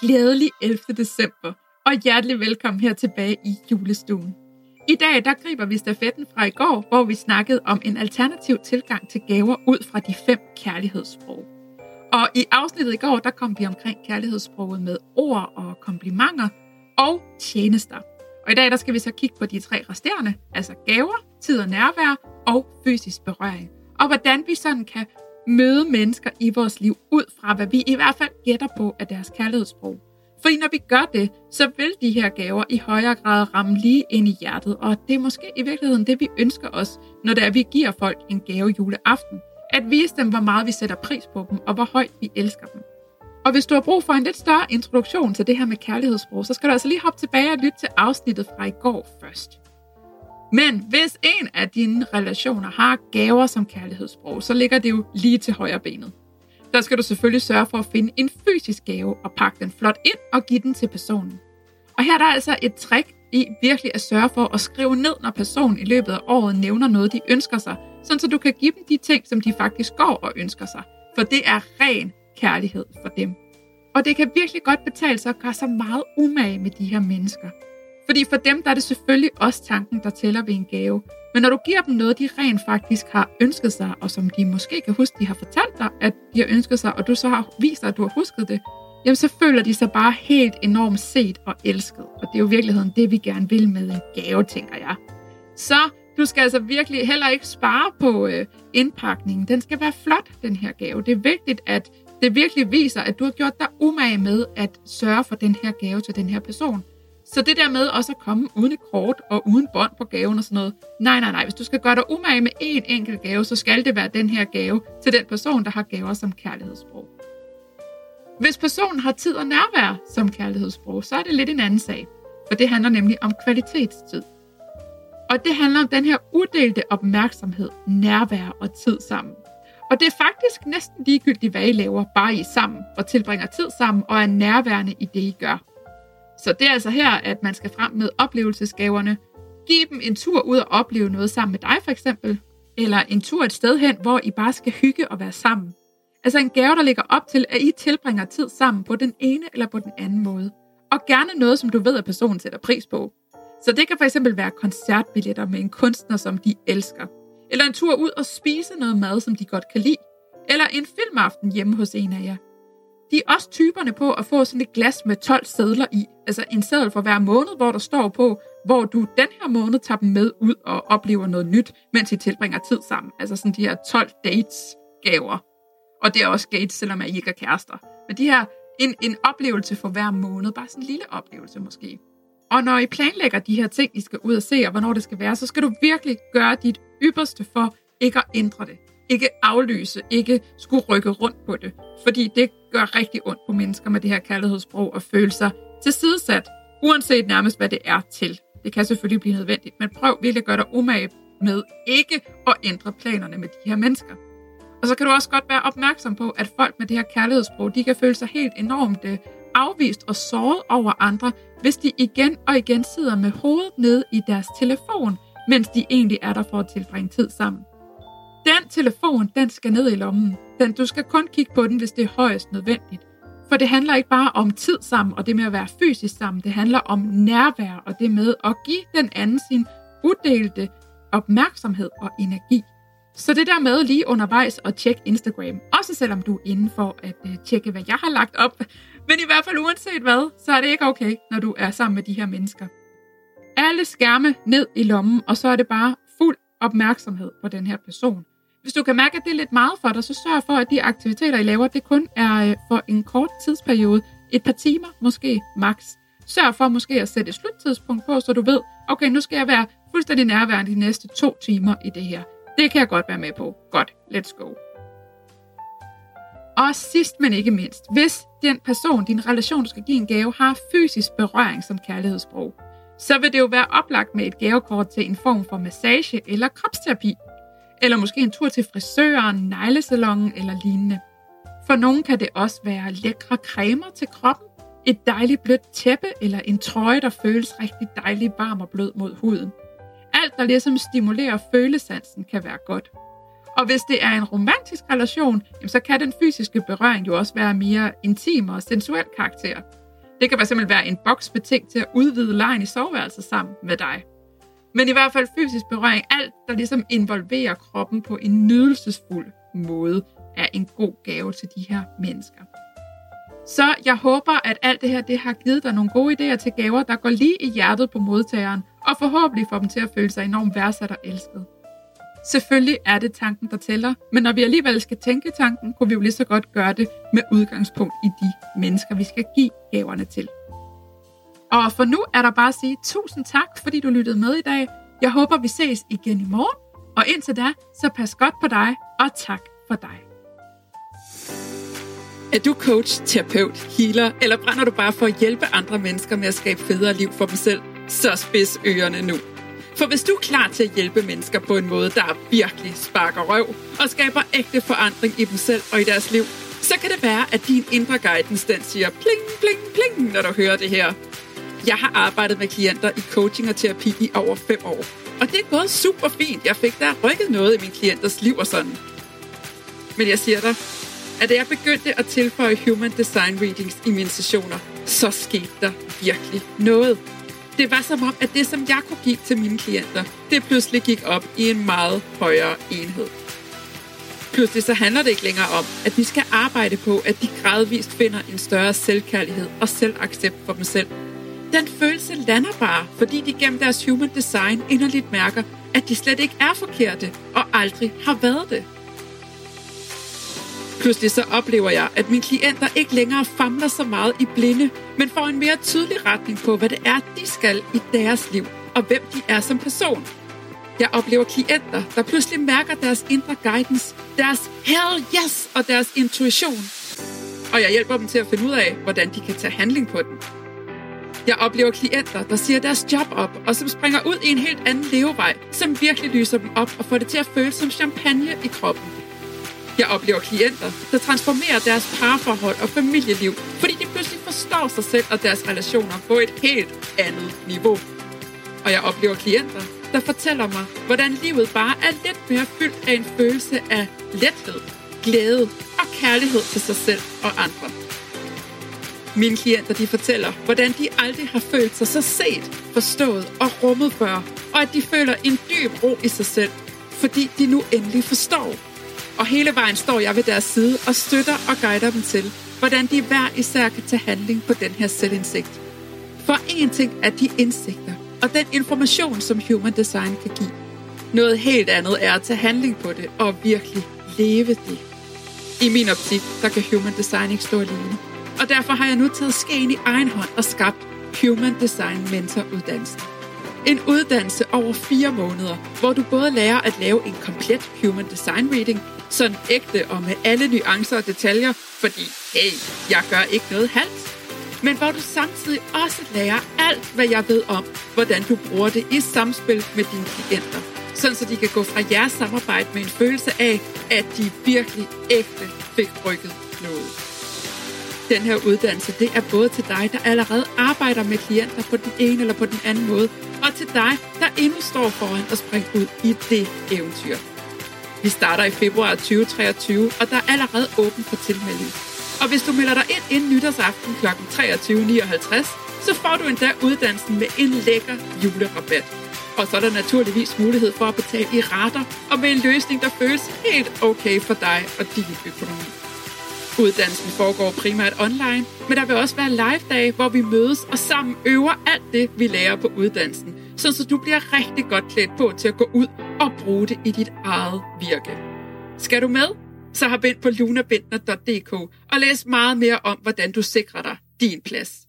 Glædelig 11. december, og hjertelig velkommen her tilbage i julestuen. I dag der griber vi stafetten fra i går, hvor vi snakkede om en alternativ tilgang til gaver ud fra de fem kærlighedssprog. Og i afsnittet i går, der kom vi omkring kærlighedssproget med ord og komplimenter og tjenester. Og i dag, der skal vi så kigge på de tre resterende, altså gaver, tid og nærvær og fysisk berøring. Og hvordan vi sådan kan møde mennesker i vores liv ud fra, hvad vi i hvert fald gætter på af deres kærlighedssprog. Fordi når vi gør det, så vil de her gaver i højere grad ramme lige ind i hjertet, og det er måske i virkeligheden det, vi ønsker os, når det er, at vi giver folk en gave juleaften. At vise dem, hvor meget vi sætter pris på dem, og hvor højt vi elsker dem. Og hvis du har brug for en lidt større introduktion til det her med kærlighedssprog, så skal du altså lige hoppe tilbage og lytte til afsnittet fra i går først. Men hvis en af dine relationer har gaver som kærlighedssprog, så ligger det jo lige til højre benet. Der skal du selvfølgelig sørge for at finde en fysisk gave og pakke den flot ind og give den til personen. Og her er der altså et trick i virkelig at sørge for at skrive ned, når personen i løbet af året nævner noget, de ønsker sig, sådan så du kan give dem de ting, som de faktisk går og ønsker sig. For det er ren kærlighed for dem. Og det kan virkelig godt betale sig at gøre sig meget umage med de her mennesker. Fordi for dem der er det selvfølgelig også tanken, der tæller ved en gave. Men når du giver dem noget, de rent faktisk har ønsket sig, og som de måske kan huske, de har fortalt dig, at de har ønsket sig, og du så har vist at du har husket det, jamen så føler de sig bare helt enormt set og elsket. Og det er jo i virkeligheden det, vi gerne vil med en gave, tænker jeg. Så du skal altså virkelig heller ikke spare på øh, indpakningen. Den skal være flot, den her gave. Det er vigtigt, at det virkelig viser, at du har gjort dig umage med at sørge for den her gave til den her person. Så det der med også at komme uden et kort og uden bånd på gaven og sådan noget. Nej, nej, nej. Hvis du skal gøre dig umage med én enkelt gave, så skal det være den her gave til den person, der har gaver som kærlighedssprog. Hvis personen har tid og nærvær som kærlighedssprog, så er det lidt en anden sag. For det handler nemlig om kvalitetstid. Og det handler om den her uddelte opmærksomhed, nærvær og tid sammen. Og det er faktisk næsten ligegyldigt, hvad I laver, bare I sammen og tilbringer tid sammen og er nærværende i det, I gør. Så det er altså her, at man skal frem med oplevelsesgaverne. Giv dem en tur ud og opleve noget sammen med dig for eksempel. Eller en tur et sted hen, hvor I bare skal hygge og være sammen. Altså en gave, der ligger op til, at I tilbringer tid sammen på den ene eller på den anden måde. Og gerne noget, som du ved, at personen sætter pris på. Så det kan for eksempel være koncertbilletter med en kunstner, som de elsker. Eller en tur ud og spise noget mad, som de godt kan lide. Eller en filmaften hjemme hos en af jer. De er også typerne på at få sådan et glas med 12 sædler i. Altså en sædel for hver måned, hvor der står på, hvor du den her måned tager dem med ud og oplever noget nyt, mens I tilbringer tid sammen. Altså sådan de her 12 dates gaver. Og det er også gates, selvom I ikke er kærester. Men de her, en, en oplevelse for hver måned. Bare sådan en lille oplevelse måske. Og når I planlægger de her ting, I skal ud og se, og hvornår det skal være, så skal du virkelig gøre dit ypperste for ikke at ændre det. Ikke aflyse, ikke skulle rykke rundt på det. Fordi det gør rigtig ondt på mennesker med det her kærlighedssprog og føle sig tilsidesat, uanset nærmest hvad det er til. Det kan selvfølgelig blive nødvendigt, men prøv virkelig at gøre dig umage med ikke at ændre planerne med de her mennesker. Og så kan du også godt være opmærksom på, at folk med det her kærlighedssprog, de kan føle sig helt enormt øh, afvist og såret over andre, hvis de igen og igen sidder med hovedet nede i deres telefon, mens de egentlig er der for at tilbringe tid sammen. Den telefon, den skal ned i lommen. Den, du skal kun kigge på den, hvis det er højst nødvendigt. For det handler ikke bare om tid sammen og det med at være fysisk sammen. Det handler om nærvær og det med at give den anden sin udelte opmærksomhed og energi. Så det der med lige undervejs at tjekke Instagram, også selvom du er inde for at øh, tjekke, hvad jeg har lagt op, men i hvert fald uanset hvad, så er det ikke okay, når du er sammen med de her mennesker. Alle skærme ned i lommen, og så er det bare fuld opmærksomhed på den her person. Hvis du kan mærke, at det er lidt meget for dig, så sørg for, at de aktiviteter, I laver, det kun er øh, for en kort tidsperiode. Et par timer, måske max. Sørg for måske at sætte et sluttidspunkt på, så du ved, okay, nu skal jeg være fuldstændig nærværende de næste to timer i det her. Det kan jeg godt være med på. Godt, let's go. Og sidst men ikke mindst, hvis den person, din relation, du skal give en gave, har fysisk berøring som kærlighedssprog, så vil det jo være oplagt med et gavekort til en form for massage eller kropsterapi. Eller måske en tur til frisøren, neglesalongen eller lignende. For nogen kan det også være lækre cremer til kroppen, et dejligt blødt tæppe eller en trøje, der føles rigtig dejlig varm og blød mod huden. Alt, der ligesom stimulerer følesansen, kan være godt. Og hvis det er en romantisk relation, så kan den fysiske berøring jo også være mere intim og sensuel karakter. Det kan fx være en boks betinget til at udvide lejen i soveværelset sammen med dig. Men i hvert fald fysisk berøring, alt der ligesom involverer kroppen på en nydelsesfuld måde, er en god gave til de her mennesker. Så jeg håber, at alt det her det har givet dig nogle gode idéer til gaver, der går lige i hjertet på modtageren, og forhåbentlig får dem til at føle sig enormt værdsat og elsket. Selvfølgelig er det tanken, der tæller, men når vi alligevel skal tænke tanken, kunne vi jo lige så godt gøre det med udgangspunkt i de mennesker, vi skal give gaverne til. Og for nu er der bare at sige tusind tak, fordi du lyttede med i dag. Jeg håber, vi ses igen i morgen. Og indtil da, så pas godt på dig, og tak for dig. Er du coach, terapeut, healer, eller brænder du bare for at hjælpe andre mennesker med at skabe federe liv for dem selv? Så spids ørerne nu. For hvis du er klar til at hjælpe mennesker på en måde, der virkelig sparker røv og skaber ægte forandring i dem selv og i deres liv, så kan det være, at din indre guidance den siger pling, pling, pling, når du hører det her. Jeg har arbejdet med klienter i coaching og terapi i over fem år. Og det er gået super fint. Jeg fik der rykket noget i min klienters liv og sådan. Men jeg siger dig, at da jeg begyndte at tilføje Human Design Readings i mine sessioner, så skete der virkelig noget. Det var som om, at det, som jeg kunne give til mine klienter, det pludselig gik op i en meget højere enhed. Pludselig så handler det ikke længere om, at de skal arbejde på, at de gradvist finder en større selvkærlighed og selvaccept for dem selv. Den følelse lander bare, fordi de gennem deres human design inderligt mærker, at de slet ikke er forkerte og aldrig har været det. Pludselig så oplever jeg, at mine klienter ikke længere famler så meget i blinde, men får en mere tydelig retning på, hvad det er, de skal i deres liv, og hvem de er som person. Jeg oplever klienter, der pludselig mærker deres indre guidance, deres hell yes og deres intuition. Og jeg hjælper dem til at finde ud af, hvordan de kan tage handling på den. Jeg oplever klienter, der siger deres job op, og som springer ud i en helt anden levevej, som virkelig lyser dem op og får det til at føles som champagne i kroppen. Jeg oplever klienter, der transformerer deres parforhold og familieliv, fordi de pludselig forstår sig selv og deres relationer på et helt andet niveau. Og jeg oplever klienter, der fortæller mig, hvordan livet bare er lidt mere fyldt af en følelse af lethed, glæde og kærlighed til sig selv og andre. Mine klienter de fortæller, hvordan de aldrig har følt sig så set, forstået og rummet før, og at de føler en dyb ro i sig selv, fordi de nu endelig forstår, og hele vejen står jeg ved deres side og støtter og guider dem til, hvordan de hver især kan tage handling på den her selvindsigt. For en ting er de indsigter og den information, som Human Design kan give. Noget helt andet er at tage handling på det og virkelig leve det. I min optik, der kan Human Design ikke stå alene. Og derfor har jeg nu taget skeen i egen hånd og skabt Human Design Mentor-uddannelsen. En uddannelse over fire måneder, hvor du både lærer at lave en komplet Human Design Reading – sådan ægte og med alle nuancer og detaljer, fordi hey, jeg gør ikke noget halvt. Men hvor du samtidig også lærer alt, hvad jeg ved om, hvordan du bruger det i samspil med dine klienter. Sådan så de kan gå fra jeres samarbejde med en følelse af, at de virkelig ægte fik rykket noget. Den her uddannelse, det er både til dig, der allerede arbejder med klienter på den ene eller på den anden måde, og til dig, der endnu står foran at springe ud i det eventyr. Vi starter i februar 2023, og der er allerede åben for tilmelding. Og hvis du melder dig ind inden nytårsaften kl. 23.59, så får du endda uddannelsen med en lækker julerabat. Og så er der naturligvis mulighed for at betale i rater og med en løsning, der føles helt okay for dig og din økonomi. Uddannelsen foregår primært online, men der vil også være live-dage, hvor vi mødes og sammen øver alt det, vi lærer på uddannelsen, så du bliver rigtig godt klædt på til at gå ud og bruge det i dit eget virke. Skal du med? Så har bind på lunabindner.dk og læs meget mere om, hvordan du sikrer dig din plads.